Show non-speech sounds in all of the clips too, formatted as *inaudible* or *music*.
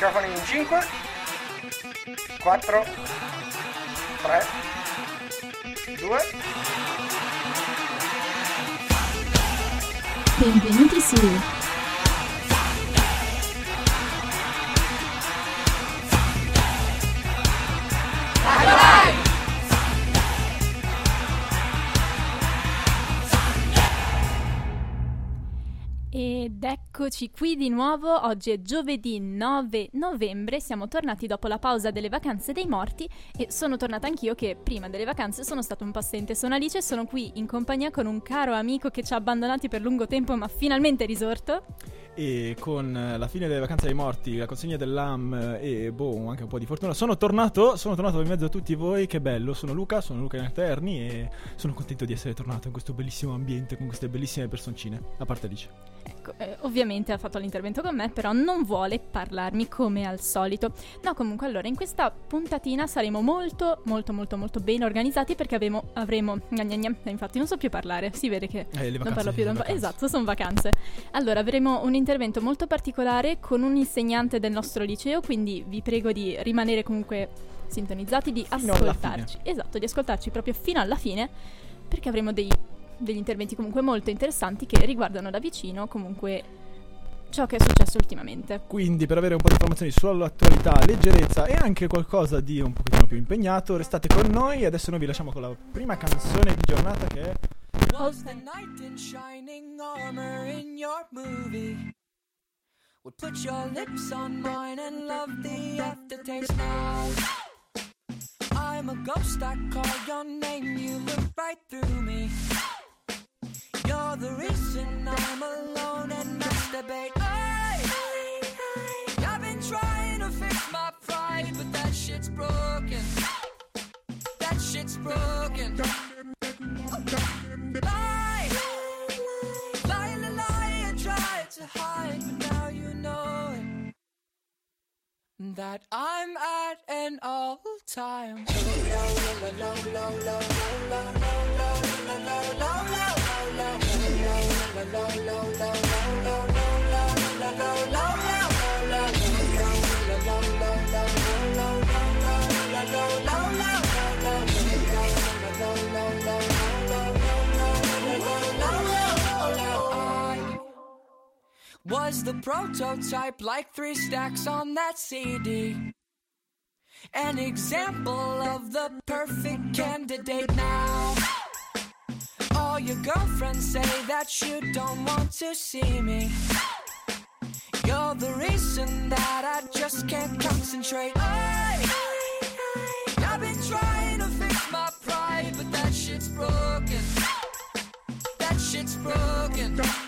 Microfoni in 5, 4, 3, 2. Benvenuti su eccoci qui di nuovo, oggi è giovedì 9 novembre, siamo tornati dopo la pausa delle vacanze dei morti e sono tornata anch'io che prima delle vacanze sono stato un po' assente. Sono Alice e sono qui in compagnia con un caro amico che ci ha abbandonati per lungo tempo ma finalmente è risorto. E con la fine delle vacanze dei morti, la consegna dell'AM e boh, anche un po' di fortuna, sono tornato, sono tornato in mezzo a tutti voi, che bello, sono Luca, sono Luca Interni e sono contento di essere tornato in questo bellissimo ambiente con queste bellissime personcine, a parte Alice. Ecco, eh, ovviamente ha fatto l'intervento con me, però non vuole parlarmi come al solito. No, comunque allora, in questa puntatina saremo molto, molto, molto, molto ben organizzati perché avremo, avremo gna gna gna, infatti non so più parlare, si vede che Eh, non vacanze, parlo più da un po'. Esatto, sono vacanze. Allora, avremo un intervento molto particolare con un insegnante del nostro liceo, quindi vi prego di rimanere comunque sintonizzati, di ascoltarci. Esatto, di ascoltarci proprio fino alla fine, perché avremo dei- degli interventi comunque molto interessanti che riguardano da vicino comunque ciò che è successo ultimamente. Quindi per avere un po' di informazioni sull'attualità, leggerezza e anche qualcosa di un pochettino più impegnato, restate con noi e adesso noi vi lasciamo con la prima canzone di giornata che è Was the knight in shining armor in your movie? Would put your lips on mine and love the aftertaste now. I'm a ghost, I call your name, you look right through me. You're the reason I'm alone and masturbate. I, I've been trying to fix my pride, but that shit's broken. That shit's broken. Lie, lie, lie, lie, I tried to hide, but now you know it. That I'm at an all time. I was the prototype, like three stacks on that CD. An example of the perfect candidate now. Your girlfriends say that you don't want to see me. You're the reason that I just can't concentrate. I, I've been trying to fix my pride, but that shit's broken. That shit's broken.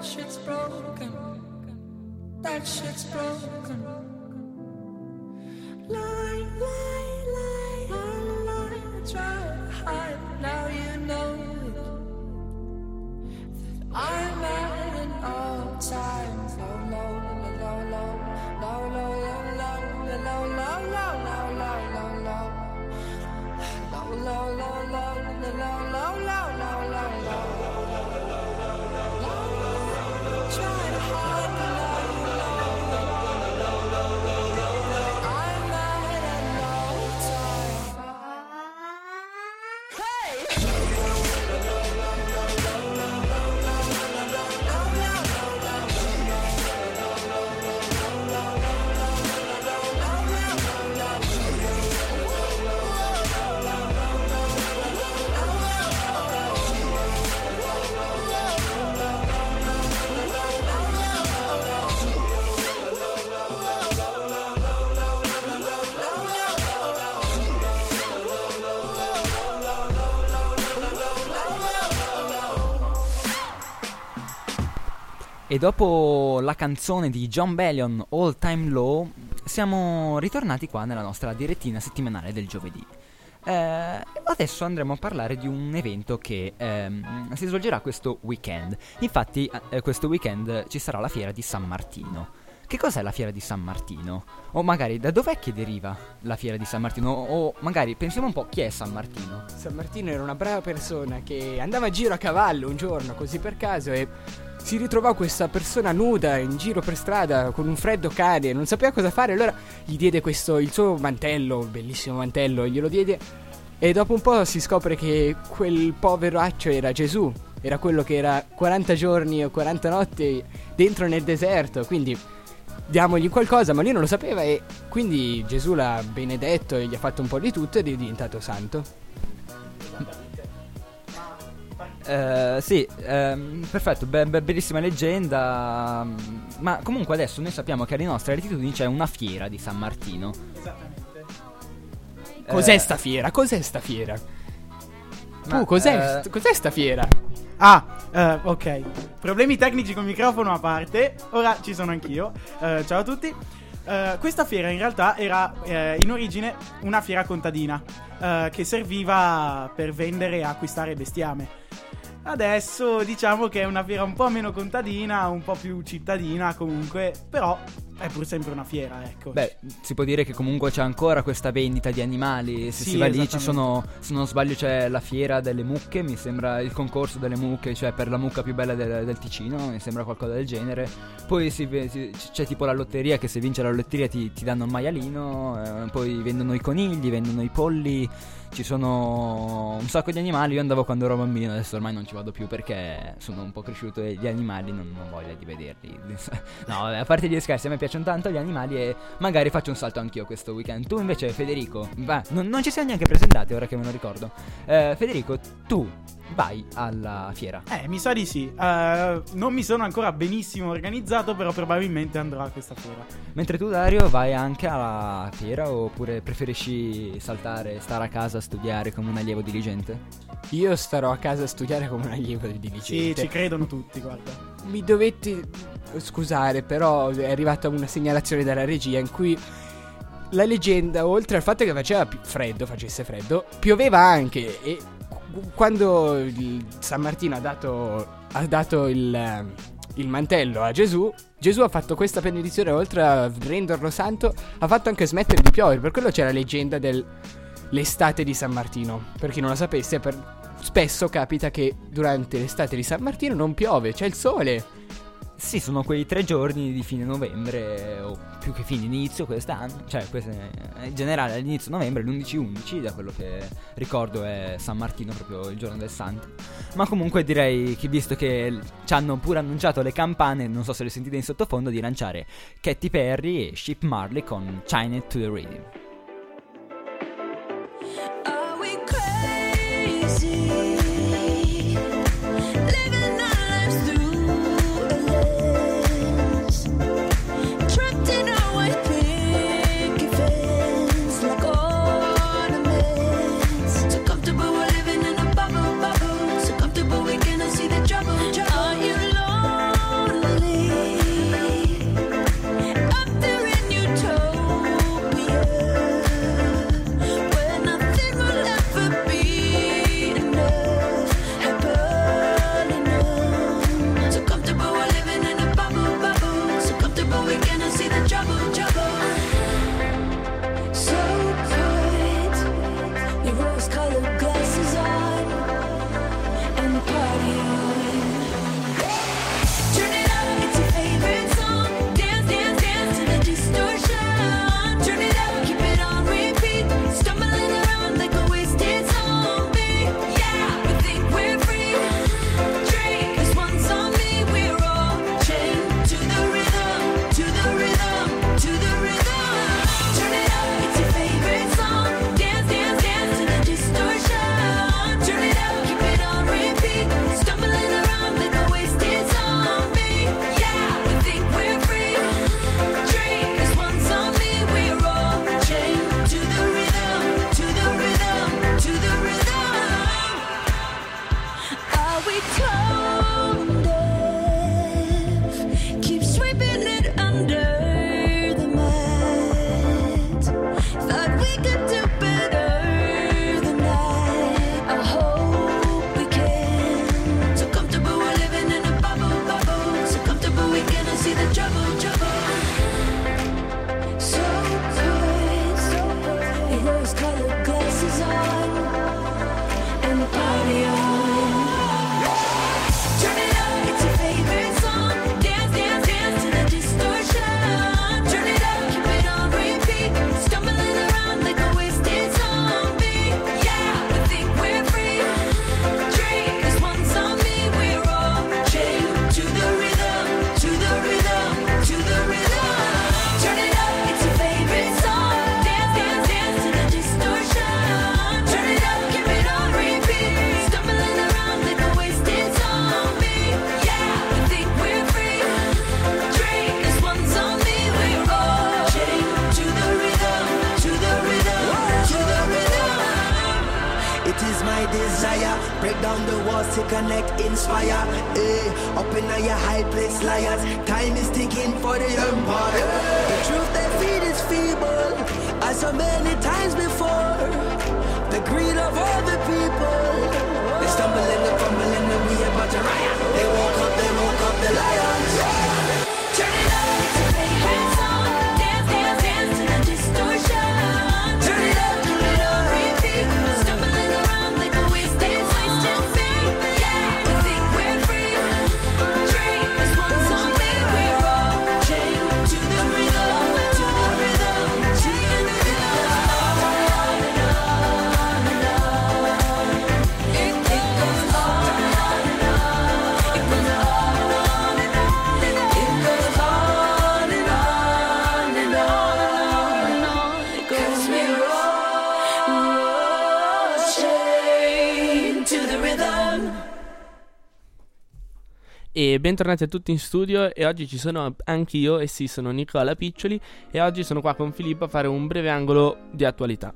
that shit's broken. That shit's broken. Lie, lie, lie, lie, try to hide, now you know that I'm at an all time low, low, low, low, low, low, low, low, low, low, low, low, low, low, low. Low, low, low, low, low, low, low, low, low, low. E dopo la canzone di John Bellion, All Time Low, siamo ritornati qua nella nostra direttina settimanale del giovedì. Eh, adesso andremo a parlare di un evento che ehm, si svolgerà questo weekend. Infatti, eh, questo weekend ci sarà la fiera di San Martino. Che cos'è la fiera di San Martino? O magari da dov'è che deriva la fiera di San Martino? O magari pensiamo un po' chi è San Martino? San Martino era una brava persona che andava a giro a cavallo un giorno, così per caso, e si ritrovò questa persona nuda in giro per strada con un freddo cane, non sapeva cosa fare, allora gli diede questo, il suo mantello, bellissimo mantello, glielo diede e dopo un po' si scopre che quel poveraccio era Gesù, era quello che era 40 giorni o 40 notti dentro nel deserto, quindi diamogli qualcosa, ma lui non lo sapeva e quindi Gesù l'ha benedetto e gli ha fatto un po' di tutto ed è diventato santo. Eh, sì, ehm, perfetto, be- be- bellissima leggenda. mm, Ma comunque adesso noi sappiamo che alle nostre latitudini c'è una fiera di San Martino. Esattamente. Cos'è Eh, sta fiera? Cos'è sta fiera? ma, tu, cos'è, eh, st- cos'è sta fiera? Ah, eh, ok. Problemi tecnici con il microfono a parte. Ora ci sono anch'io. Eh, ciao a tutti. Eh, questa fiera in realtà era eh, in origine una fiera contadina eh, che serviva per vendere e acquistare bestiame. Adesso diciamo che è una fiera un po' meno contadina, un po' più cittadina comunque, però è pur sempre una fiera, ecco. Beh, si può dire che comunque c'è ancora questa vendita di animali. Se Sì, si va lì ci sono, se non sbaglio, c'è la fiera delle mucche. Mi sembra il concorso delle mucche, cioè per la mucca più bella del, del Ticino. Mi sembra qualcosa del genere. Poi si- c'è tipo la lotteria che se vince la lotteria ti, ti danno il maialino. eh, poi vendono i conigli, vendono i polli. Ci sono un sacco di animali. Io andavo quando ero bambino, adesso ormai non ci vado più perché sono un po' cresciuto e gli animali non ho voglia di vederli. *laughs* no, a parte gli scherzi, a me piacciono tanto gli animali e magari faccio un salto anch'io questo weekend. Tu invece, Federico, va, non, non ci siamo neanche presentati ora che me lo ricordo. Eh, Federico, tu vai alla fiera. Eh, mi sa di sì. Eh, non mi sono ancora benissimo organizzato, però probabilmente andrò a questa fiera. Mentre tu, Dario, vai anche alla fiera oppure preferisci saltare, stare a casa a studiare come un allievo diligente? Io starò a casa a studiare come un allievo Sì, diligente. ci credono tutti, guarda. Mi dovetti scusare, però è arrivata una segnalazione dalla regia in cui la leggenda, oltre al fatto che faceva freddo, facesse freddo, pioveva anche e quando San Martino ha dato, ha dato il, il mantello a Gesù, Gesù ha fatto questa benedizione, oltre a renderlo santo, ha fatto anche smettere di piovere. Per quello c'è la leggenda dell'estate di San Martino. Per chi non lo sapesse, per- spesso capita che durante l'estate di San Martino non piove, c'è il sole. Sì, sono quei tre giorni di fine novembre, o più che fine inizio quest'anno, cioè queste- in generale all'inizio novembre, l'11-11, da quello che ricordo è San Martino, proprio il giorno del santo. Ma comunque direi che visto che ci hanno pure annunciato le campane, non so se le sentite in sottofondo, di lanciare Katy Perry e Ship Marley con China to the Rhythm. Are we crazy? Us to connect, inspire. Eh, up in your high place, liars. Time is ticking for the empire. The truth they feed is feeble, as so many times before. The greed of all the people. They stumble and they fumble and we about to riot. They woke up, they woke up, the lions. Bentornati a tutti in studio e oggi ci sono anch'io e sì sono Nicola Piccioli e oggi sono qua con Filippo a fare un breve angolo di attualità.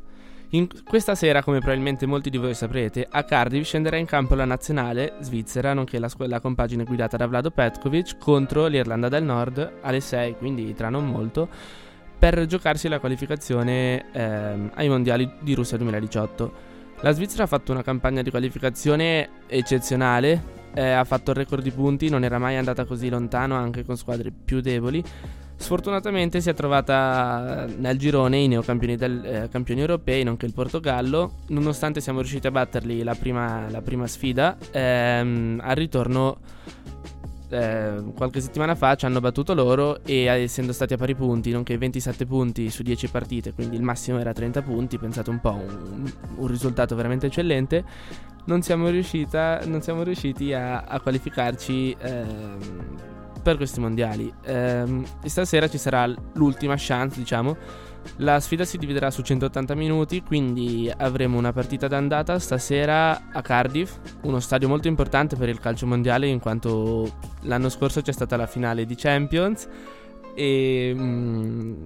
In questa sera, come probabilmente molti di voi saprete, a Cardiff scenderà in campo la nazionale svizzera, nonché la, scu- la compagine guidata da Vlado Petkovic contro l'Irlanda del Nord alle 6, quindi tra non molto, per giocarsi la qualificazione ehm, ai mondiali di Russia 2018. La Svizzera ha fatto una campagna di qualificazione eccezionale, eh, ha fatto il record di punti, non era mai andata così lontano anche con squadre più deboli. Sfortunatamente si è trovata nel girone i neocampioni del, eh, campioni europei, nonché il Portogallo. Nonostante siamo riusciti a batterli la prima, la prima sfida, ehm, al ritorno eh, qualche settimana fa ci hanno battuto loro e eh, essendo stati a pari punti, nonché 27 punti su 10 partite, quindi il massimo era 30 punti, pensate un po', un, un risultato veramente eccellente, non siamo, riuscita, non siamo riusciti a, a qualificarci ehm, per questi mondiali. Ehm, e stasera ci sarà l'ultima chance, diciamo. La sfida si dividerà su 180 minuti, quindi avremo una partita d'andata stasera a Cardiff, uno stadio molto importante per il calcio mondiale in quanto l'anno scorso c'è stata la finale di Champions e mm,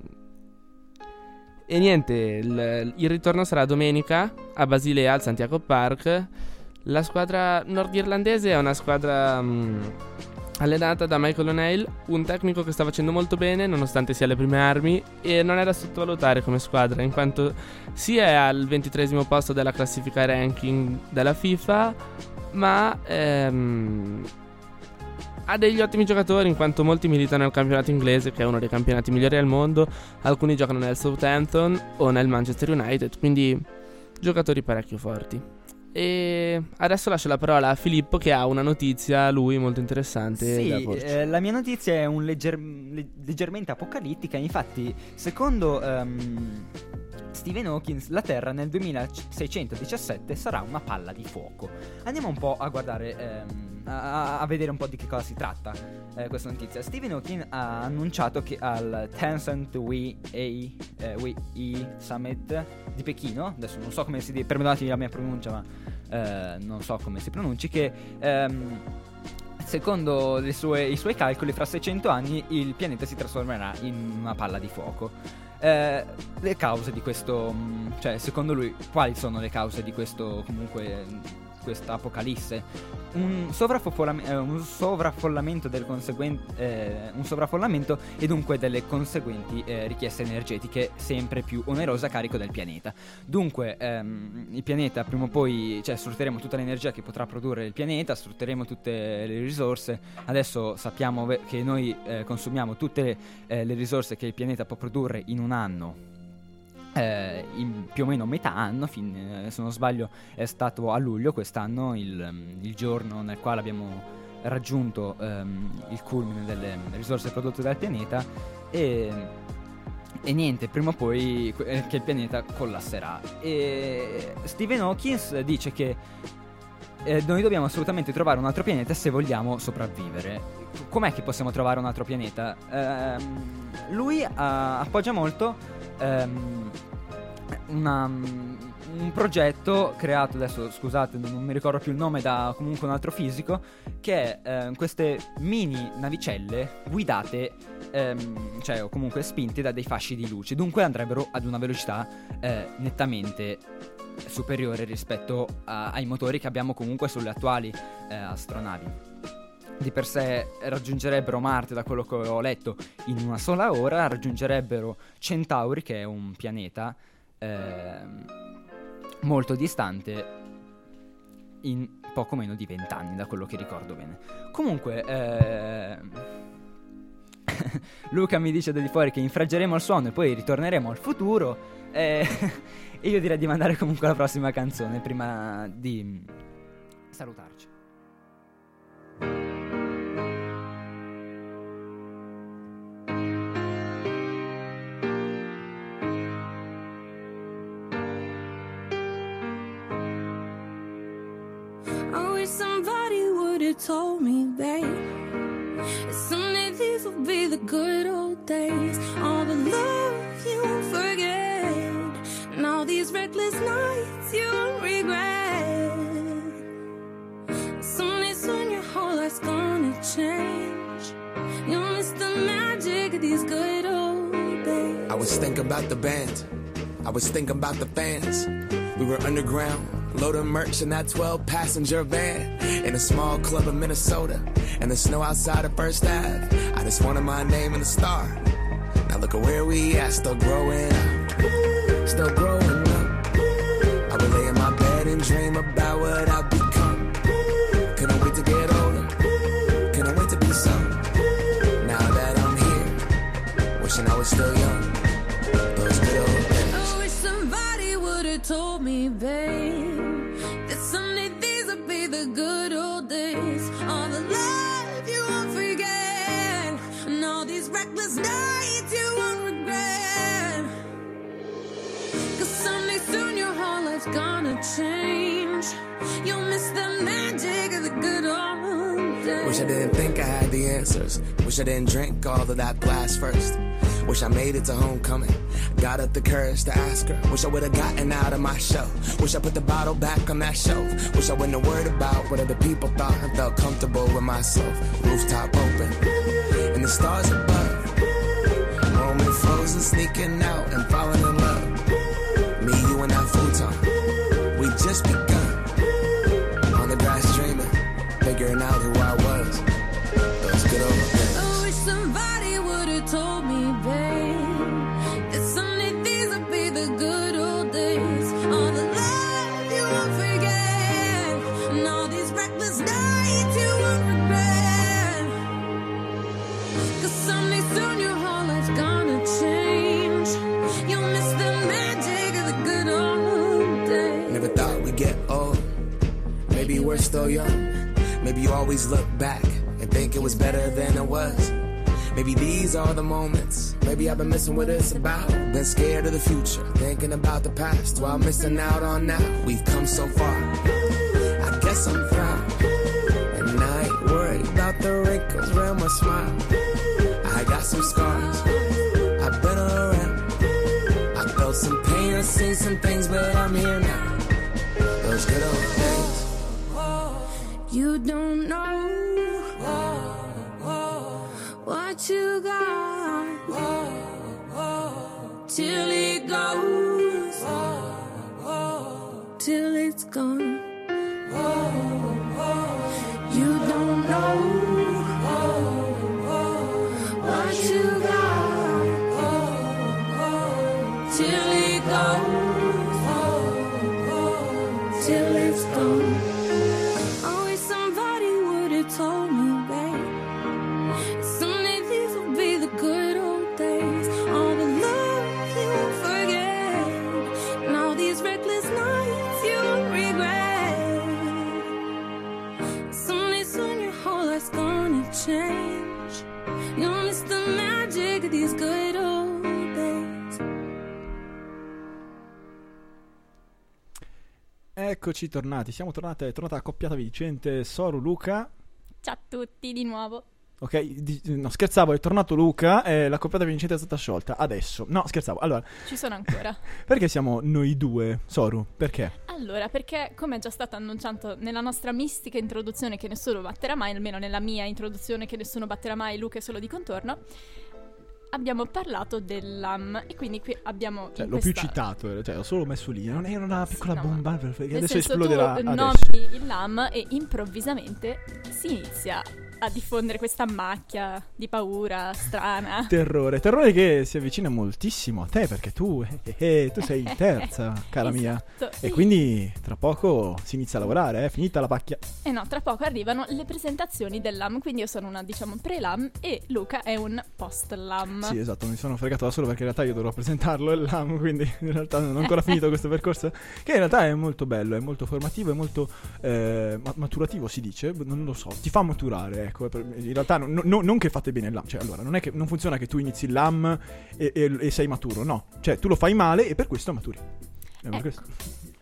e niente, il, il ritorno sarà domenica a Basilea al Santiago Park. La squadra nordirlandese è una squadra mm, allenata da Michael O'Neill, un tecnico che sta facendo molto bene nonostante sia alle prime armi e non è da sottovalutare come squadra in quanto sia è al ventitresimo posto della classifica ranking della FIFA, ma ehm, ha degli ottimi giocatori in quanto molti militano nel campionato inglese che è uno dei campionati migliori al mondo, alcuni giocano nel Southampton o nel Manchester United, quindi giocatori parecchio forti. E adesso lascio la parola a Filippo che ha una notizia, lui molto interessante. Sì, eh, la mia notizia è un legger- le- leggermente apocalittica. Infatti, secondo ehm, Stephen Hawking, la Terra nel 2617 sarà una palla di fuoco. Andiamo un po' a guardare, ehm, a, a vedere un po' di che cosa si tratta eh, questa notizia. Stephen Hawking ha annunciato che al Tencent Wii E eh, Wii E Summit di Pechino, adesso non so come si dice, perdonatemi la mia pronuncia, ma eh, non so come si pronunci, che ehm, secondo sue- i suoi calcoli fra 600 anni il pianeta si trasformerà in una palla di fuoco. Eh, le cause di questo, mh, cioè secondo lui, quali sono le cause di questo comunque questa apocalisse? Un, eh, un sovraffollamento del conseguente eh, un sovraffollamento e dunque delle conseguenti eh, richieste energetiche sempre più onerose a carico del pianeta. Dunque, ehm, il pianeta prima o poi, cioè sfrutteremo tutta l'energia che potrà produrre il pianeta, sfrutteremo tutte le risorse. Adesso sappiamo che noi eh, consumiamo tutte le, eh, le risorse che il pianeta può produrre in un anno. Eh, più o meno metà anno, fin- eh, se non sbaglio è stato a luglio quest'anno il, mm, il giorno nel quale abbiamo raggiunto ehm, il culmine delle risorse prodotte dal pianeta e e niente, prima o poi eh, che il pianeta collasserà. E Stephen Hawking dice che eh, noi dobbiamo assolutamente trovare un altro pianeta se vogliamo sopravvivere. Com'è che possiamo trovare un altro pianeta? Ehm, lui ah, appoggia molto ehm, una- un progetto creato adesso, scusate, non, mi ricordo più il nome, da comunque un altro fisico, che è ehm, queste mini navicelle guidate, ehm, cioè o comunque spinte da dei fasci di luce, dunque andrebbero ad una velocità eh, nettamente superiore rispetto a- ai motori che abbiamo comunque sulle attuali eh, astronavi. Di per sé raggiungerebbero Marte, da quello che ho letto, in una sola ora, raggiungerebbero Centauri, che è un pianeta ehm, molto distante, in poco meno di 20 anni, da quello che ricordo bene. Comunque, ehm, *laughs* Luca mi dice da di fuori che infraggeremo il suono e poi ritorneremo al futuro. eh, E *laughs* io direi di mandare comunque la prossima canzone prima di salutarci. Have told me, babe. Someday these will be the good old days. All the love you won't forget. And all these reckless nights you won't regret. Someday soon your whole life's gonna change. You'll miss the magic of these good old days. I was thinking about the band. I was thinking about the fans. We were underground, loading merch in that 12 passenger van. In a small club in Minnesota. And the snow outside of First Ave. I just wanted my name in the star. Now look at where we at, still growing up. Still growing up. I would lay in my bed and dream about what I've become. Couldn't wait to get older. Couldn't wait to be some. Now that I'm here, wishing I was still gonna change. You'll miss the magic of the good old days. Wish I didn't think I had the answers. Wish I didn't drink all of that glass first. Wish I made it to homecoming. Got up the courage to ask her. Wish I would have gotten out of my shell. Wish I put the bottle back on that shelf. Wish I wouldn't have worried about what other people thought and felt comfortable with myself. Rooftop open. And the stars above. Moment frozen, sneaking out and falling in love. Me, you, and that futon. Just begun. On the grass dreaming. Figuring out who I get old. Maybe we're still young. Maybe you always look back and think it was better than it was. Maybe these are the moments. Maybe I've been missing what it's about. Been scared of the future, thinking about the past while missing out on now. We've come so far. I guess I'm proud. And I ain't worried about the wrinkles around my smile. I got some scars. I've been around. I felt some pain, I've seen some things, but I'm here now. Those good old days. You don't know what you got till it goes, till it's gone. Eccoci tornati, siamo tornati, è tornata la coppiata vincente Soru Luca. Ciao a tutti di nuovo. Ok, di- no scherzavo, è tornato Luca e la coppiata vincente è stata sciolta. Adesso, no scherzavo. Allora, Ci sono ancora. *laughs* perché siamo noi due, Soru? Perché? Allora, perché come è già stato annunciato nella nostra mistica introduzione che nessuno batterà mai, almeno nella mia introduzione che nessuno batterà mai, Luca è solo di contorno, abbiamo parlato del LAM e quindi qui abbiamo Cioè, l'ho più citato, cioè, l'ho solo messo lì. Non era una piccola no, bomba perché adesso senso, esploderà. tu adesso. nomini il LAM e improvvisamente si inizia a diffondere questa macchia di paura strana. Terrore, terrore che si avvicina moltissimo a te perché tu, eh, eh, tu sei in terza, cara mia. Esatto. E quindi tra poco si inizia a lavorare, è finita la pacchia. E no, tra poco arrivano le presentazioni del LAM, quindi io sono una, diciamo, pre-LAM e Luca è un post-LAM. Sì, esatto, mi sono fregato da solo perché in realtà io dovrò presentarlo il LAM, quindi in realtà non ho ancora finito *laughs* questo percorso, che in realtà è molto bello, è molto formativo, è molto eh, ma- maturativo si dice, non lo so, ti fa maturare, ecco, in realtà non- non- non che fate bene il LAM, cioè allora non è che non funziona che tu inizi il LAM e, e- e sei maturo, no, cioè tu lo fai male e per questo maturi. È Ecco. questo.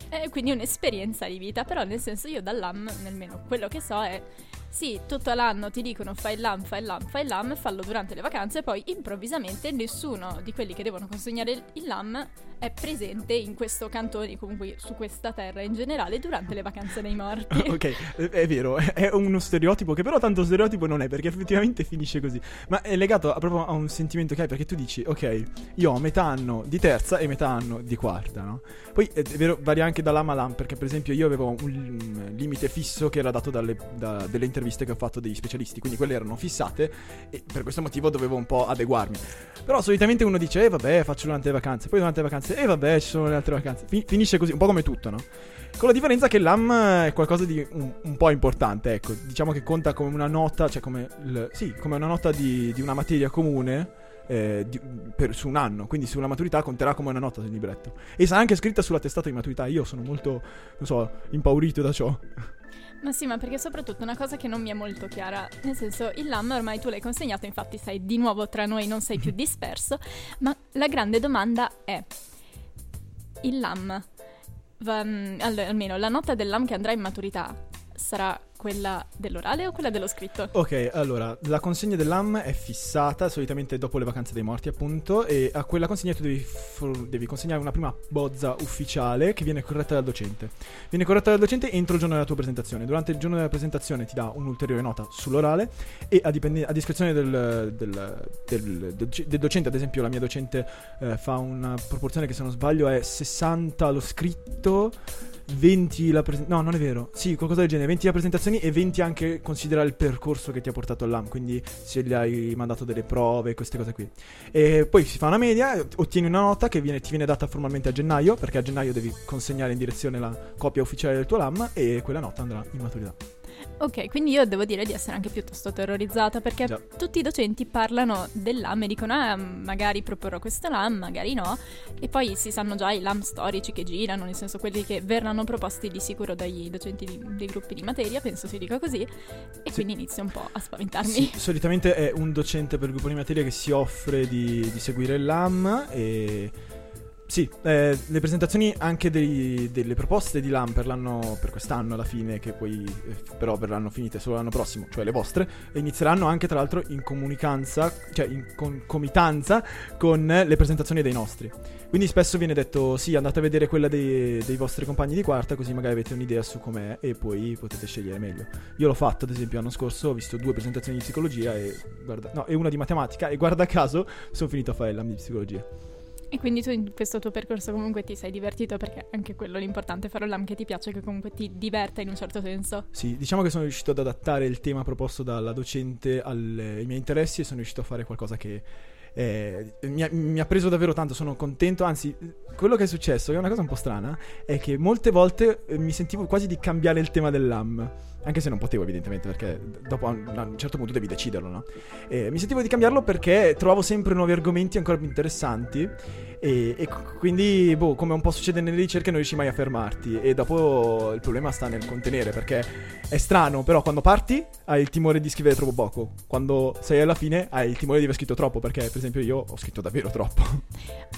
È quindi un'esperienza di vita, però nel senso io dall'AM, nemmeno quello che so è, sì, tutto l'anno ti dicono fai il LAM, fai il LAM, fai il LAM, fallo durante le vacanze e poi improvvisamente nessuno di quelli che devono consegnare il- LAM è presente in questo cantone, comunque su questa terra in generale, durante le vacanze dei morti. *laughs* ok, è, vero, è- uno stereotipo che però tanto stereotipo non è perché effettivamente finisce così. Ma è legato a- proprio a un sentimento che hai perché tu dici, ok, io ho metà anno di terza e metà anno di quarta, no? Poi è vero, varia anche da lama a lam perché per esempio io avevo un limite fisso che era dato dalle, da- delle interviste che ho fatto degli specialisti, quindi quelle erano fissate e per questo motivo dovevo un po' adeguarmi. Però solitamente uno dice, eh vabbè, faccio durante le vacanze, poi durante le vacanze, eh vabbè, ci sono le altre vacanze. Fi- finisce così, un po' come tutto, no? Con la differenza che l'AM è qualcosa di un, un po' importante, ecco. Diciamo che conta come una nota, cioè come, il- sì, come una nota di, di una materia comune eh, di- per- su un anno. Quindi sulla maturità conterà come una nota del libretto. E sarà anche scritta sulla testata di maturità. Io sono molto, non so, impaurito da ciò. Ma sì, ma perché soprattutto una cosa che non mi è molto chiara, nel senso il LAM ormai tu l'hai consegnato, infatti sei di nuovo tra noi, non sei più *laughs* disperso, ma la grande domanda è, il LAM, va- mm, almeno la nota del LAM che andrà in maturità sarà quella dell'orale o quella dello scritto? Ok, allora, la consegna dell'AM è fissata solitamente dopo le vacanze dei morti, appunto, e a quella consegna tu devi, for- devi consegnare una prima bozza ufficiale che viene corretta dal docente. Viene corretta dal docente entro il giorno della tua presentazione. Durante il giorno della presentazione ti dà un'ulteriore nota sull'orale e a, dipende- a discrezione del, del- del- del- docente, ad esempio la mia docente eh, fa una proporzione che se non sbaglio è 60 lo scritto. 20 la presentazione. No, non è vero. Sì, qualcosa del genere. 20 la presentazioni e 20 anche considera il percorso che ti ha portato all'AM. Quindi se gli hai mandato delle prove, queste cose qui. E poi si fa una media, ottieni una nota che viene- ti viene data formalmente a gennaio. Perché a gennaio devi consegnare in direzione la copia ufficiale del tuo LAM. E quella nota andrà in maturità. Ok, quindi io devo dire di essere anche piuttosto terrorizzata perché Già. tutti i docenti parlano del LAM e dicono ah, magari proporrò questo LAM, magari no, e poi si sanno già i LAM storici che girano, nel senso quelli che verranno proposti di sicuro dai docenti di- dei gruppi di materia, penso si dica così, e quindi inizio un po' a spaventarmi. Sì, solitamente è un docente per gruppo di materia che si offre di, di seguire il LAM e... Sì, eh, le presentazioni anche dei- delle proposte di LAM per per quest'anno alla fine, che poi eh, però verranno finite solo l'anno prossimo, cioè le vostre, inizieranno anche tra l'altro in comunicanza, cioè in concomitanza con le presentazioni dei nostri. Quindi spesso viene detto sì, andate a vedere quella dei, dei vostri compagni di quarta, così magari avete un'idea su com'è e poi potete scegliere meglio. Io l'ho fatto, ad esempio, l'anno scorso, ho visto due presentazioni di psicologia e, guarda, no, e una di matematica e guarda caso sono finito a fare l'AM di psicologia. E quindi tu in questo tuo percorso comunque ti sei divertito perché anche quello l'importante è fare un LAM che ti piace, che comunque ti diverta in un certo senso. Sì, diciamo che sono riuscito ad adattare il tema proposto dalla docente ai miei interessi e sono riuscito a fare qualcosa che eh, mi, ha, mi ha preso davvero tanto, sono contento, anzi quello che è successo, che è una cosa un po' strana, è che molte volte eh, mi sentivo quasi di cambiare il tema dell'AM. Anche se non potevo, evidentemente, perché dopo a un, un certo punto devi deciderlo, no? Eh, mi sentivo di cambiarlo perché trovavo sempre nuovi argomenti ancora più interessanti. E, e quindi, boh, come un po' succede nelle ricerche, non riesci mai a fermarti. E dopo il problema sta nel contenere, perché è strano, però quando parti hai il timore di scrivere troppo poco. Quando sei alla fine hai il timore di aver scritto troppo, perché per esempio io ho scritto davvero troppo.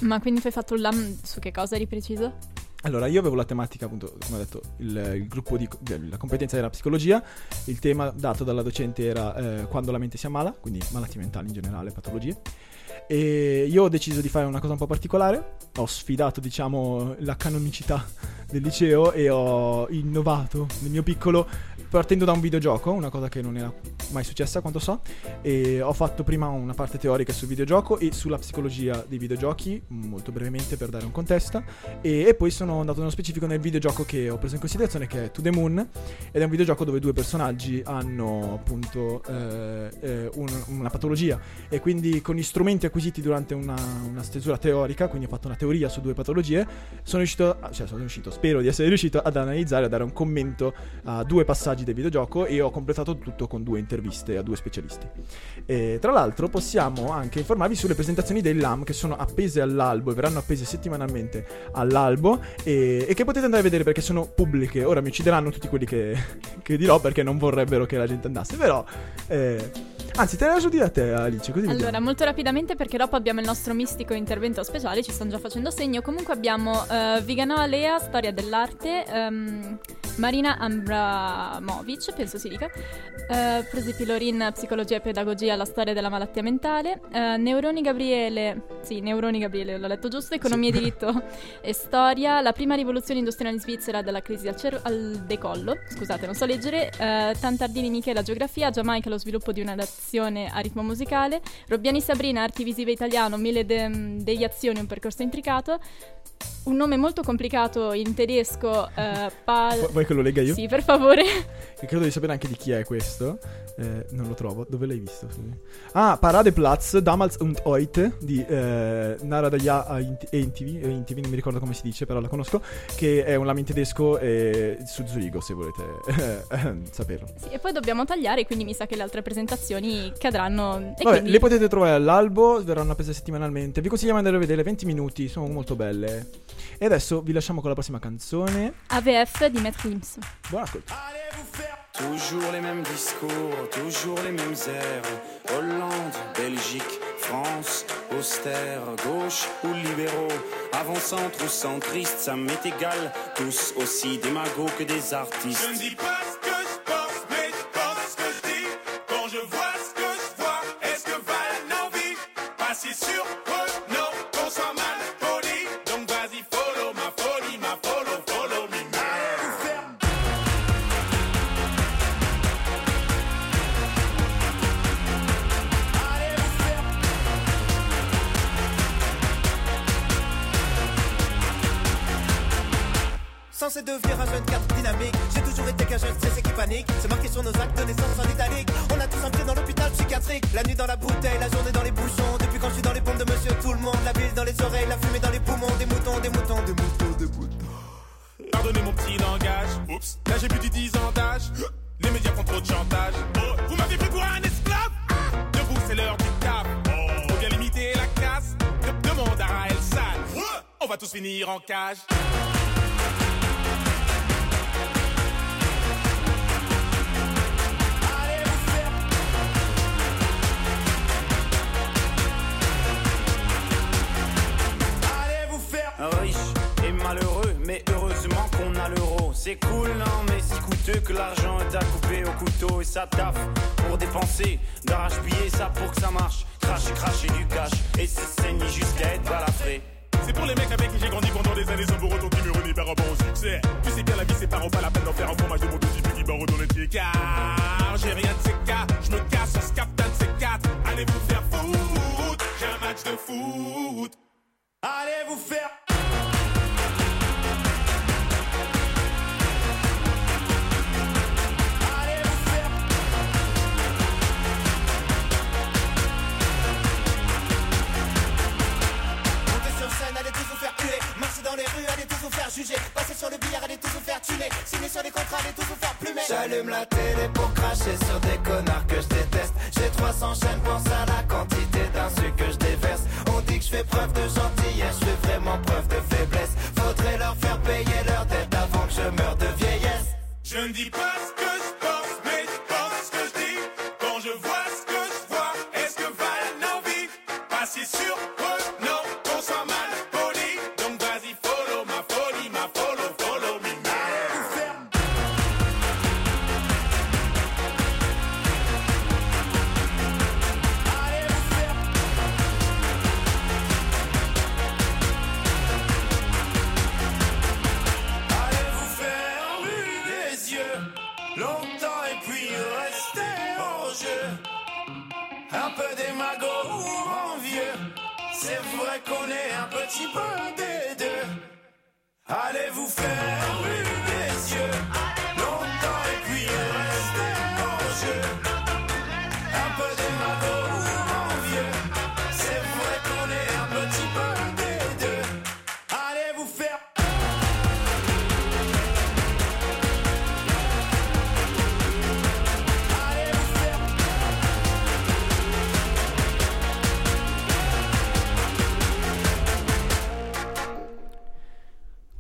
Ma quindi tu hai fatto un LAM su che cosa di preciso? Allora, io avevo la tematica, appunto, come ho detto, il, il gruppo di la competenza era psicologia, il tema dato dalla docente era eh, quando la mente si ammala, quindi malattie mentali in generale, patologie. E io ho deciso di fare una cosa un po' particolare, ho sfidato, diciamo, la canonicità del liceo e ho innovato nel mio piccolo partendo da un videogioco, una cosa che non era mai successa quanto so, e ho fatto prima una parte teorica sul videogioco e sulla psicologia dei videogiochi, molto brevemente per dare un contesto, e, e poi sono andato nello specifico nel videogioco che ho preso in considerazione che è To The Moon, ed è un videogioco dove due personaggi hanno appunto eh, eh, un- una patologia. E quindi con gli strumenti acquisiti durante una, una stesura teorica, quindi ho fatto una teoria su due patologie, sono riuscito, a- cioè sono riuscito, spero di essere riuscito ad analizzare, a dare un commento a due passaggi del videogioco e ho completato tutto con due interviste a due specialisti. E, tra l'altro possiamo anche informarvi sulle presentazioni dei LAM che sono appese all'albo e verranno appese settimanalmente all'albo e, e che potete andare a vedere perché sono pubbliche. Ora mi uccideranno tutti quelli che, *laughs* che dirò perché non vorrebbero che la gente andasse, però... eh, anzi, te la lascio dire a te Alice, così vediamo. Allora, molto rapidamente perché dopo abbiamo il nostro mistico intervento speciale, ci stanno già facendo segno. Comunque abbiamo eh, Vigano Alea, storia dell'arte, ehm, Marina Abramovic, penso si dica, eh, Prosi Pilorin, psicologia e pedagogia, la storia della malattia mentale, eh, Neuroni Gabriele, sì, Neuroni Gabriele, l'ho letto giusto, economia e *laughs* diritto e storia, la prima rivoluzione industriale in Svizzera dalla crisi al, cer- al decollo, scusate, non so leggere, eh, Tantardini Michela, geografia, Giamaica, lo sviluppo di una nazione a ritmo musicale, Robbiani Sabrina, arti visive italiano, Mille de- degli azioni, un percorso intricato, un nome molto complicato in tedesco, eh, Pal... Vu- Vuoi che lo legga io? Sì, per favore. Che credo di sapere anche di chi è questo. Eh, non lo trovo. Dove l'hai visto? Ah, Paradeplatz, Damals und Heute di eh, Naradaya Entivi, Entivi, non mi ricordo come si dice, però la conosco. Che è un lame in tedesco eh, su Zurigo, se volete *laughs* eh, saperlo. Sì, e poi dobbiamo tagliare, quindi mi sa che le altre presentazioni cadranno. E Vabbè, quindi... le potete trovare all'albo, verranno appese settimanalmente. Vi consigliamo di andare a vedere 20 minuti, sono molto belle. E adesso vi lasciamo con la prossima canzone. AVF di Matt Klims. Buon ascolto. Toujours les mêmes discours, toujours les mêmes airs. Hollande, Belgique, France, austère, gauche ou libéraux, avant-centre ou centriste, ça m'est égal. Tous aussi démagos que des artistes. Je ne dis pas ce que Censé devenir un jeune cadre dynamique, j'ai toujours été qu'un jeune stressé qui panique. C'est marqué sur nos actes de naissance en italique. On a tous un pied dans l'hôpital psychiatrique. La nuit dans la bouteille, la journée dans les bouchons. Depuis quand je suis dans les pompes de monsieur tout le monde. La bile dans les oreilles, la fumée dans les poumons. Des moutons, des moutons, des moutons, des moutons. Pardonnez mon petit langage. Oups, là j'ai plus de 10 ans d'âge. Les médias font trop de chantage. Oh, vous m'avez pris pour un esclave Debout, c'est l'heure du cap. Faut bien limiter la casse. De- demande à Raël Sal. On va tous finir en cage. Riche et malheureux, mais heureusement qu'on a l'euro. C'est cool, non, mais si coûteux que l'argent est à couper au couteau et ça taffe pour dépenser. D'arrache-pied ça pour que ça marche. Cracher, cracher du cash et se saigner jusqu'à être balafré. C'est pour les mecs avec qui j'ai grandi pendant des années sans pour autant qui me renient par rapport au succès. Tu sais bien, la vie c'est pas pas la peine d'en faire un fromage de mon dossier qui barre dans les pieds. Car j'ai rien de ces cas, je me casse, on se capte un de ces quatre. Allez vous faire foutre, j'ai un match de foot. Allez vous faire. Dans les rues, allez tous vous faire juger. Passer sur le billard, allez tous vous faire tuer. Signer sur les contrats, allez tous vous faire plumer. J'allume la télé pour cracher sur des connards que je déteste. J'ai 300 chaînes, pense à la quantité d'insultes que je déverse. On dit que je fais preuve de gentillesse, je fais vraiment preuve de faiblesse. Faudrait leur faire payer leur dette avant que je meure de vieillesse. Je ne dis pas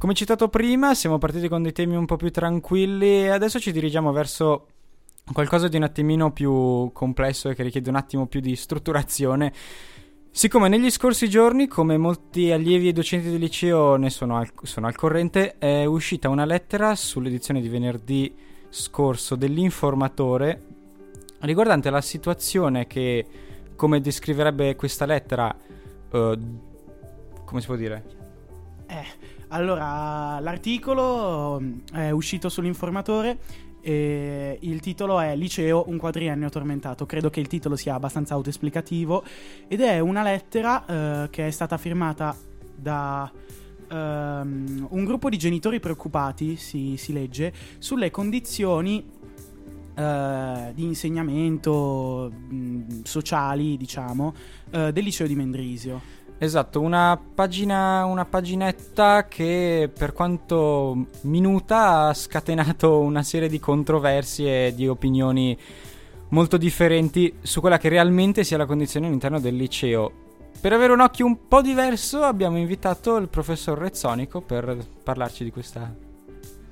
Come citato prima, siamo partiti con dei temi un po' più tranquilli e adesso ci dirigiamo verso qualcosa di un attimino più complesso e che richiede un attimo più di strutturazione. Siccome negli scorsi giorni, come molti allievi e docenti del liceo ne sono al, sono al corrente, è uscita una lettera sull'edizione di venerdì scorso dell'informatore riguardante la situazione che, come descriverebbe questa lettera, eh, come si può dire? Eh, allora, l'articolo mm, è uscito sull'informatore e il titolo è Liceo, un quadriennio tormentato. Credo che il titolo sia abbastanza autoesplicativo ed è una lettera eh, che è stata firmata da ehm, un gruppo di genitori preoccupati, si, si legge, sulle condizioni eh, di insegnamento mh, sociali, diciamo, eh, del liceo di Mendrisio. Esatto, una pagina, una paginetta che per quanto minuta ha scatenato una serie di controversie e di opinioni molto differenti su quella che realmente sia la condizione all'interno del liceo. Per avere un occhio un po' diverso abbiamo invitato il professor Rezzonico per parlarci di questa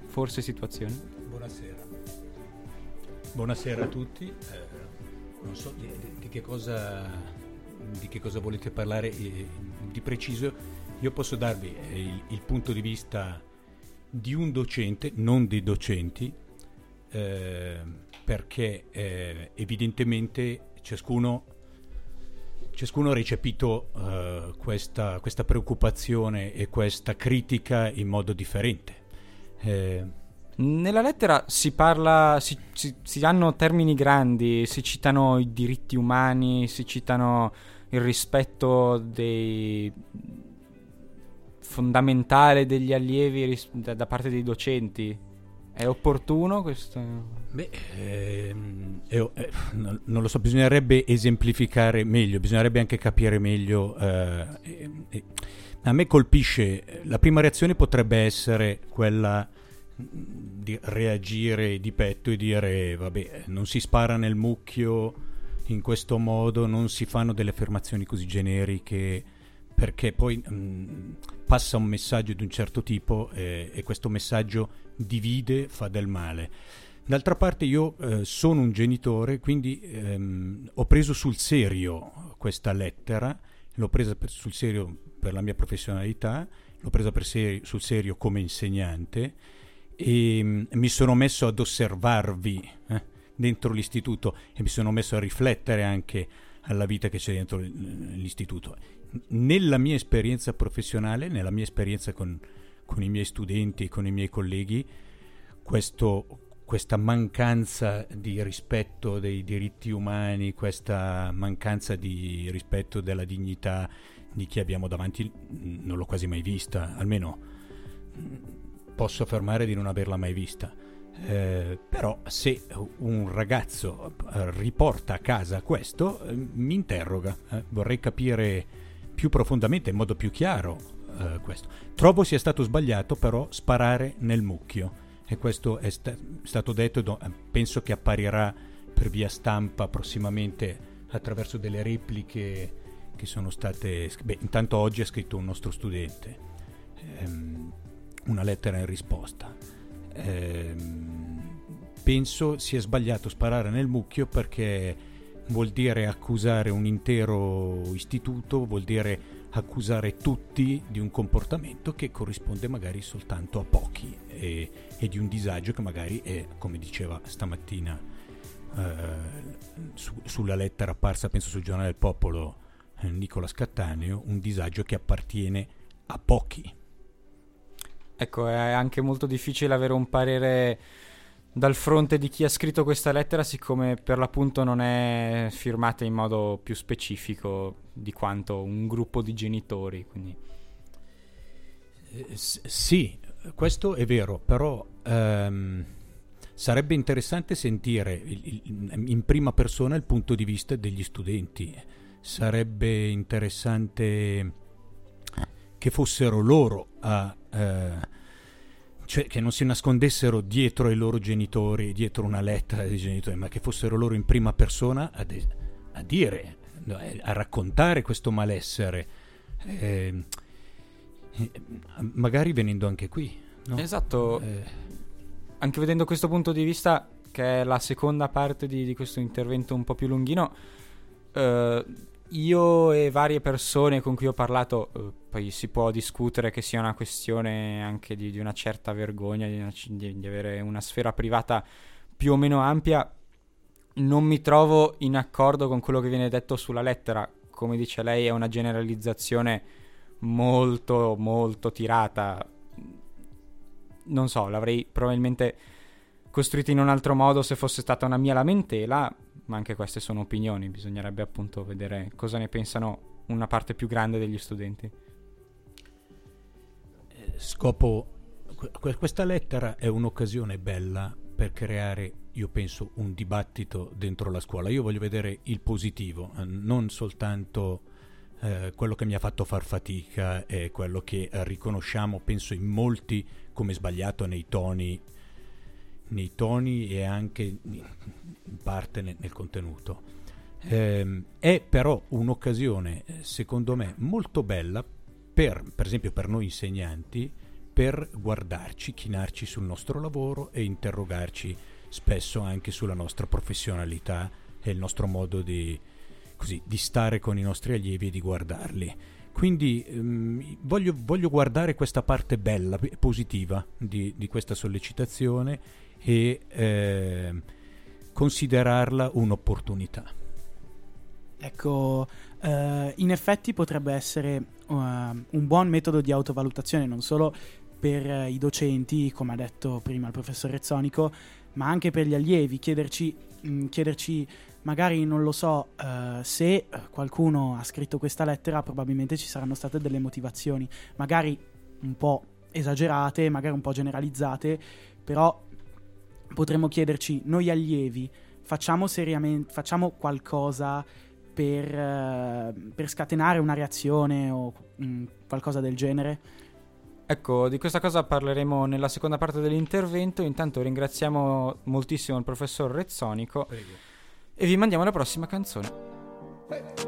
forse situazione. Buonasera. Buonasera a tutti. Eh, non so di, di- di che cosa, di che cosa volete parlare eh, di preciso. Io posso darvi eh, il, il punto di vista di un docente, non dei docenti, eh, perché eh, evidentemente ciascuno, ciascuno ha recepito eh, questa, questa preoccupazione e questa critica in modo differente. Nella lettera si parla, si, si- si hanno termini grandi, si citano i diritti umani, si citano il rispetto dei fondamentale degli allievi ris- da, da parte dei docenti. È opportuno questo? Beh, ehm, eh, eh, non lo so, bisognerebbe esemplificare meglio, bisognerebbe anche capire meglio. eh, eh, eh, a me colpisce, la prima reazione potrebbe essere quella mm, di reagire di petto e dire, vabbè, non si spara nel mucchio in questo modo, non si fanno delle affermazioni così generiche, perché poi mm, passa un messaggio di un certo tipo eh, e questo messaggio divide, fa del male. D'altra parte io eh, sono un genitore, quindi ehm, ho preso sul serio questa lettera, l'ho presa per- sul serio per la mia professionalità, l'ho presa seri- sul serio come insegnante e mm, mi sono messo ad osservarvi eh, dentro l'istituto e mi sono messo a riflettere anche alla vita che c'è dentro l'istituto. Nella mia esperienza professionale, nella mia esperienza con, con i miei studenti con i miei colleghi, questo- questa mancanza di rispetto dei diritti umani, questa mancanza di rispetto della dignità di chi abbiamo davanti, non l'ho quasi mai vista, almeno posso affermare di non averla mai vista. Eh, però se un ragazzo eh, riporta a casa questo, eh, mi interroga, vorrei capire più profondamente, in modo più chiaro questo. Trovo sia stato sbagliato però sparare nel mucchio e questo è sta- stato detto, penso che apparirà per via stampa prossimamente attraverso delle repliche che sono state... Beh, intanto oggi ha scritto un nostro studente ehm, una lettera in risposta. Ehm, penso sia sbagliato sparare nel mucchio perché vuol dire accusare un intero istituto, vuol dire accusare tutti di un comportamento che corrisponde magari soltanto a pochi e, e di un disagio che magari è, come diceva stamattina eh, su- sulla lettera apparsa, penso sul giornale del popolo, eh, Nicola Scattaneo, un disagio che appartiene a pochi. Ecco, è anche molto difficile avere un parere dal fronte di chi ha scritto questa lettera, siccome per l'appunto non è firmata in modo più specifico di quanto un gruppo di genitori. Quindi. Eh, s- sì, questo è vero, però ehm, sarebbe interessante sentire in prima persona il punto di vista degli studenti. Sarebbe interessante che fossero loro a... eh, cioè che non si nascondessero dietro ai loro genitori, dietro una lettera dei genitori, ma che fossero loro in prima persona a, de- a dire, eh, a raccontare questo malessere. Eh, eh, magari venendo anche qui. no? Esatto. Eh, Anche vedendo questo punto di vista, che è la seconda parte di, di questo intervento un po' più lunghino, eh, io e varie persone con cui ho parlato, eh, poi si può discutere che sia una questione anche di, di una certa vergogna, di, una- di- di avere una sfera privata più o meno ampia, non mi trovo in accordo con quello che viene detto sulla lettera. Come dice lei, è una generalizzazione molto, molto tirata. Non so, l'avrei probabilmente costruita in un altro modo se fosse stata una mia lamentela, ma anche queste sono opinioni, bisognerebbe appunto vedere cosa ne pensano una parte più grande degli studenti. scopo que- questa lettera è un'occasione bella per creare io penso un dibattito dentro la scuola io voglio vedere il positivo eh, non soltanto eh, quello che mi ha fatto far fatica e quello che eh, riconosciamo penso in molti come sbagliato nei toni nei toni e anche in parte nel, nel contenuto Ehm, è però un'occasione eh, secondo me molto bella per, per esempio per noi insegnanti, per guardarci, chinarci sul nostro lavoro e interrogarci spesso anche sulla nostra professionalità e il nostro modo di, così, di stare con i nostri allievi e di guardarli. Quindi ehm, voglio, voglio guardare questa parte bella, positiva di, di questa sollecitazione e ehm, considerarla un'opportunità. Ecco, eh, in effetti potrebbe essere uh, un buon metodo di autovalutazione non solo per eh, i docenti, come ha detto prima il professor Rezzonico, ma anche per gli allievi, chiederci, mh, chiederci magari non lo so eh, se eh, qualcuno ha scritto questa lettera, probabilmente ci saranno state delle motivazioni, magari un po' esagerate, magari un po' generalizzate, però potremmo chiederci noi allievi facciamo seriamente facciamo qualcosa per, eh, per scatenare una reazione o mm, qualcosa del genere Ecco, di questa cosa parleremo nella seconda parte dell'intervento. Intanto ringraziamo moltissimo il professor Rezzonico e vi mandiamo la prossima canzone. Havana,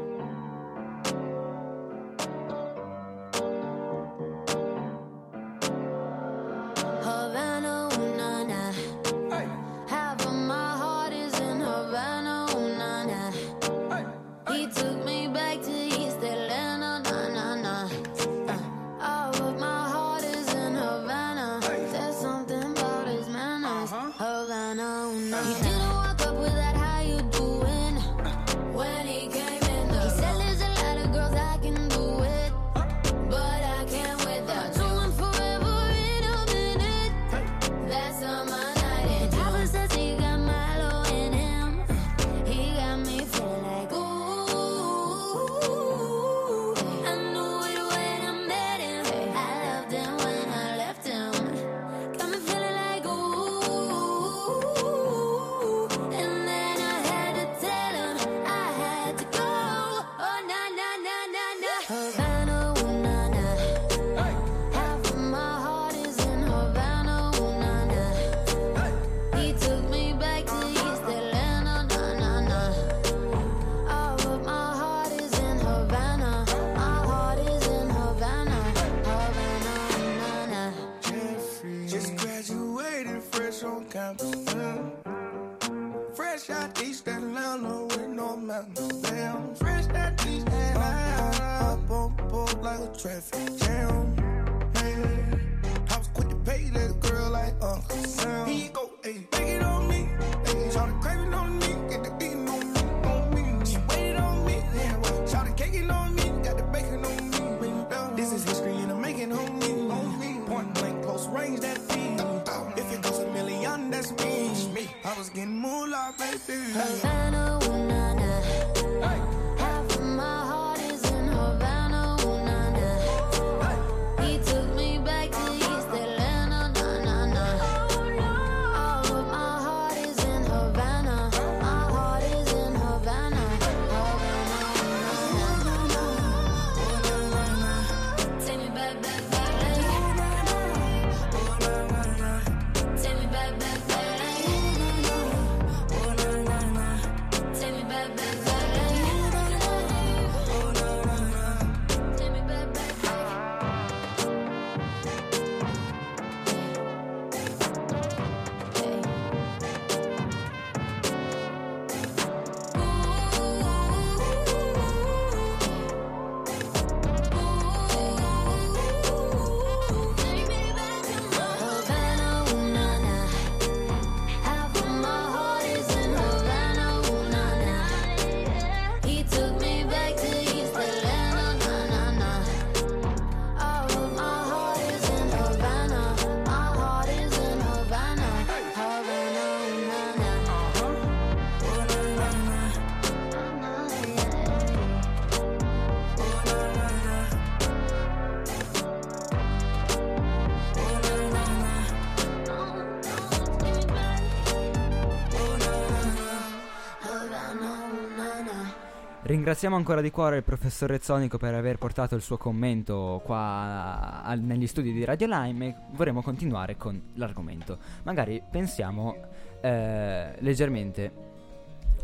Ringraziamo ancora di cuore il professor Rezzonico per aver portato il suo commento qua al- negli studi di Radio Lime e vorremmo continuare con l'argomento. Magari pensiamo eh, leggermente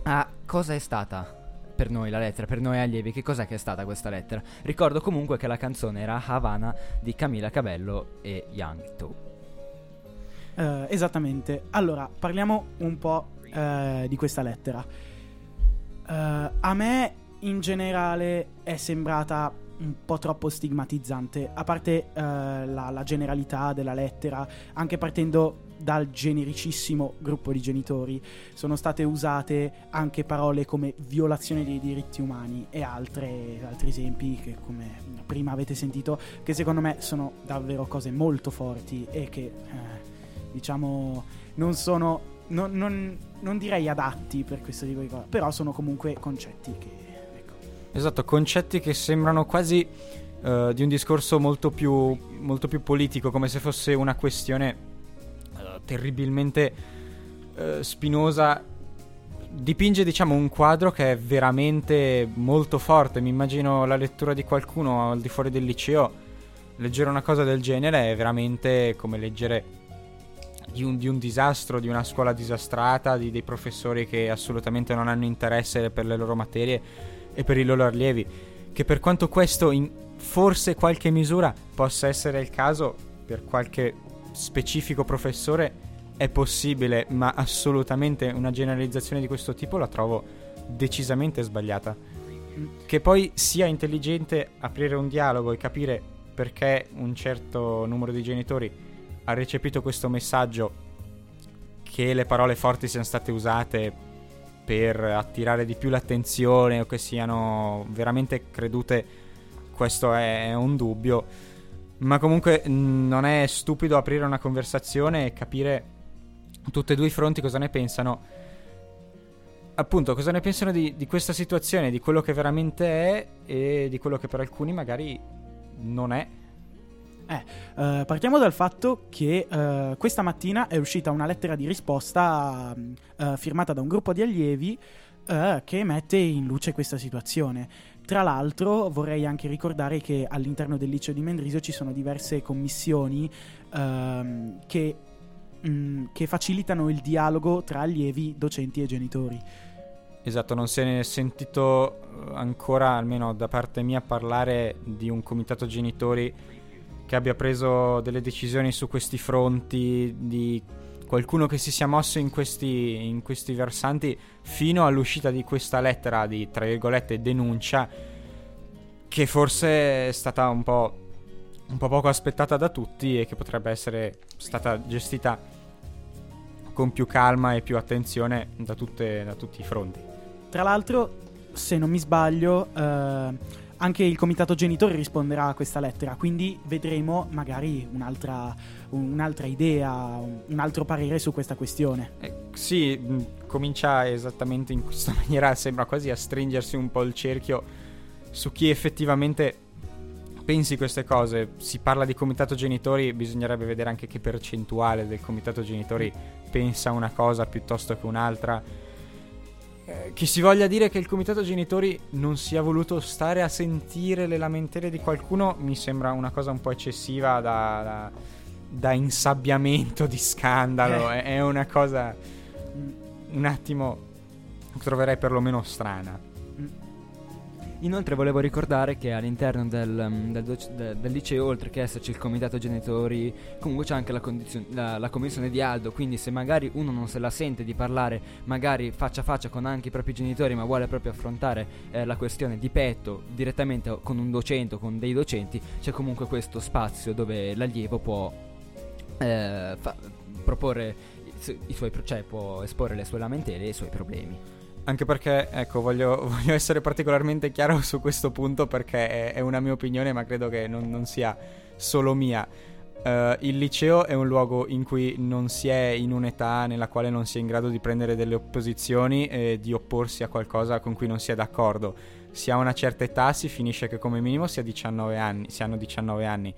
a cosa è stata per noi la lettera, per noi allievi, che cos'è che è stata questa lettera. Ricordo comunque che la canzone era Havana di Camila Cabello e Young Toe. Eh, esattamente. Allora, parliamo un po' eh, di questa lettera. Eh, a me in generale è sembrata un po' troppo stigmatizzante, a parte eh, la, la generalità della lettera, anche partendo dal genericissimo gruppo di genitori, sono state usate anche parole come violazione dei diritti umani e altre, altri esempi che come prima avete sentito, che secondo me sono davvero cose molto forti e che eh, diciamo non sono non, non- non direi adatti per questo tipo di cose, però sono comunque concetti che Esatto, concetti che sembrano quasi eh, di un discorso molto più, molto più politico, come se fosse una questione eh, terribilmente eh, spinosa. Dipinge, diciamo, un quadro che è veramente molto forte. Mi immagino la lettura di qualcuno al di fuori del liceo. Leggere una cosa del genere è veramente come leggere di un, di un disastro, di una scuola disastrata, di dei professori che assolutamente non hanno interesse per le loro materie e per i loro allievi. Che per quanto questo in forse qualche misura possa essere il caso per qualche specifico professore è possibile, ma assolutamente una generalizzazione di questo tipo la trovo decisamente sbagliata. Che poi sia intelligente aprire un dialogo e capire perché un certo numero di genitori ha recepito questo messaggio che le parole forti siano state usate per attirare di più l'attenzione o che siano veramente credute, questo è un dubbio. Ma comunque non è stupido aprire una conversazione e capire tutti e due i fronti cosa ne pensano. Appunto, cosa ne pensano di, di questa situazione, di quello che veramente è e di quello che per alcuni magari non è. Eh, eh, partiamo dal fatto che eh, questa mattina è uscita una lettera di risposta mm, eh, firmata da un gruppo di allievi eh, che mette in luce questa situazione. Tra l'altro vorrei anche ricordare che all'interno del liceo di Mendrisio ci sono diverse commissioni ehm, che, mm, che facilitano il dialogo tra allievi, docenti e genitori. Esatto, non se ne è sentito eh, ancora, almeno da parte mia, parlare di un comitato genitori che abbia preso delle decisioni su questi fronti, di qualcuno che si sia mosso in questi, in questi versanti fino all'uscita di questa lettera di, tra virgolette, denuncia, che forse è stata un po', un po' poco aspettata da tutti e che potrebbe essere stata gestita con più calma e più attenzione da, tutte- da tutti i fronti. Tra l'altro, se non mi sbaglio, eh, anche il comitato genitori risponderà a questa lettera, quindi vedremo magari un'altra, un'altra idea, un altro parere su questa questione. Sì, mh, comincia esattamente in questa *laughs* maniera, sembra quasi a stringersi un po' il cerchio su chi effettivamente pensi queste cose. Si parla di comitato genitori, bisognerebbe vedere anche che percentuale del comitato genitori pensa una cosa piuttosto che un'altra. Eh, Che si voglia dire che il comitato genitori non sia voluto stare a sentire le lamentele di qualcuno mi sembra una cosa un po' eccessiva da, da- da insabbiamento di scandalo. Eh. È, è una cosa un attimo troverei perlomeno strana. Inoltre volevo ricordare che all'interno del, mm, del doc- de- del liceo, oltre che esserci il comitato genitori, comunque c'è anche la, la- la commissione di Aldo, quindi se magari uno non se la sente di parlare magari faccia a faccia con anche i propri genitori, ma vuole proprio affrontare eh, la questione di petto direttamente con un docente o con dei docenti, c'è comunque questo spazio dove l'allievo può eh, fa- proporre i, su- i suoi cioè può esporre le sue lamentele e i suoi problemi. Anche perché, ecco, voglio, *laughs* voglio essere particolarmente chiaro su questo punto perché è, è una mia opinione, ma credo che non, non sia solo mia. Eh, il liceo è un luogo in cui non si è in un'età nella quale non si è in grado di prendere delle opposizioni e di opporsi a qualcosa con cui non si è d'accordo. Si ha una certa età, si finisce che come minimo si ha 19 anni, si hanno 19 anni.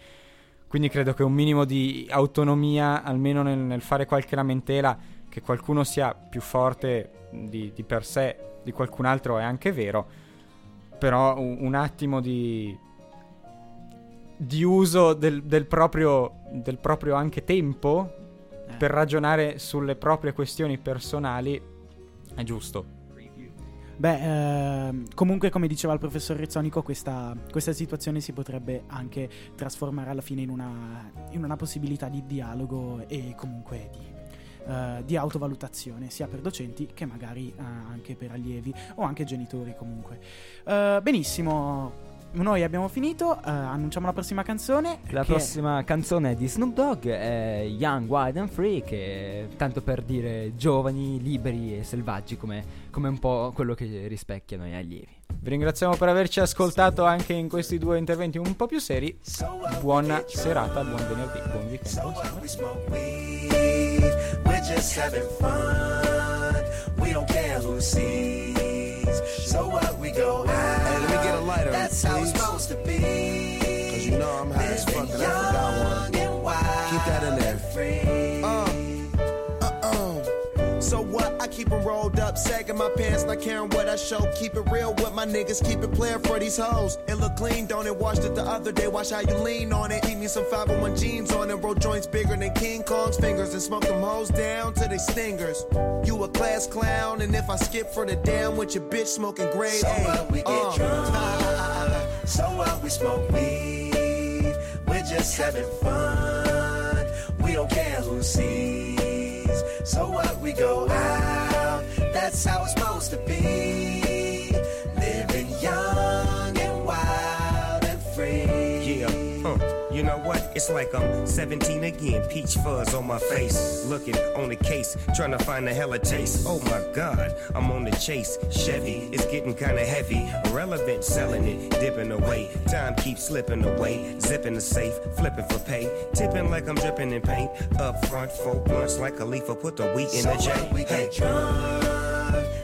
Quindi credo che un minimo di autonomia, almeno nel, nel fare qualche lamentela, che qualcuno sia più forte di, di per sé di qualcun altro è anche vero. Però un, un attimo di, di uso del, del proprio, del proprio anche tempo per ragionare sulle proprie questioni personali è giusto. Beh, ehm, comunque come diceva il professor Rezzonico, questa, questa situazione si potrebbe anche trasformare alla fine in una, in una possibilità di dialogo e comunque di, eh, di autovalutazione, sia per docenti che magari eh, anche per allievi o anche genitori comunque. Eh, benissimo, noi abbiamo finito, eh, annunciamo la prossima canzone. La è- prossima canzone di Snoop Dogg è Young, Wild and Free, che è tanto per dire giovani, liberi e selvaggi, come, come un po' quello che rispecchiano gli allievi. Vi ringraziamo per averci ascoltato anche in questi due interventi un po' più seri. Buona serata, buon venerdì, buon weekend. Buon sabato. We're just having fun. We don't care who sees. So what we go out. Hey, let me get a lighter, That's how it's please. supposed to be. Keep 'em rolled up, sagging my pants, not caring what I show. Keep it real with my niggas, keep it playing for these hoes. It look clean, don't it? Washed it the other day, watch how you lean on it. Keep me some 501 jeans on and roll joints bigger than King Kong's fingers and smoke them hoes down to they stingers. You a class clown, and if I skip for the damn with your bitch smoking grade So A. what we get uh. drunk. So what we smoke weed. We're just having fun. We don't care who sees. So what we go out. That's how it's supposed to be. Living young and wild and free. Yeah, huh. You know what? It's like I'm 17 again, peach fuzz on my face. Looking on the case, trying to find a hella taste. Oh my god, I'm on the chase. Chevy, it's getting kinda heavy. Relevant, selling it, dipping away. Time keeps slipping away. Zipping the safe, flipping for pay. Tipping like I'm dripping in paint. Up front, four blunts like a leaf, put the wheat in so the J. we Hey. get drunk.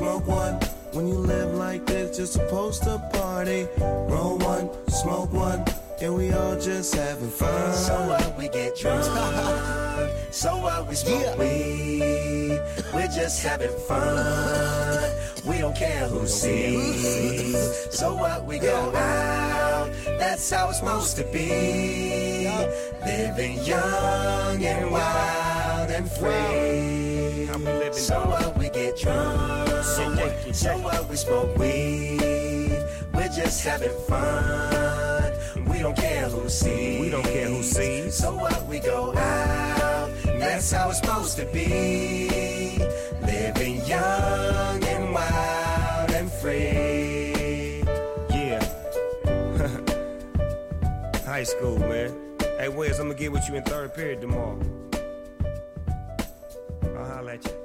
smoke one. When you live like this, you're supposed to party. Roll one, smoke one, and we all just having fun. So what we get drunk. *laughs* so what we smoke weed. We're just having fun. We don't care who sees. So what we go out. That's how it's supposed to be. Living young and wild and free. So what we get drunk. So what, so what we smoke weed. We're just just having fun. We don't care who sees. We don't care who sees. So what? We go out. That's how it's supposed to be. Living young and wild and free. Yeah. *laughs* High school, man. Hey, Wes, I'm gonna get with you in third period tomorrow. I'll holler at you.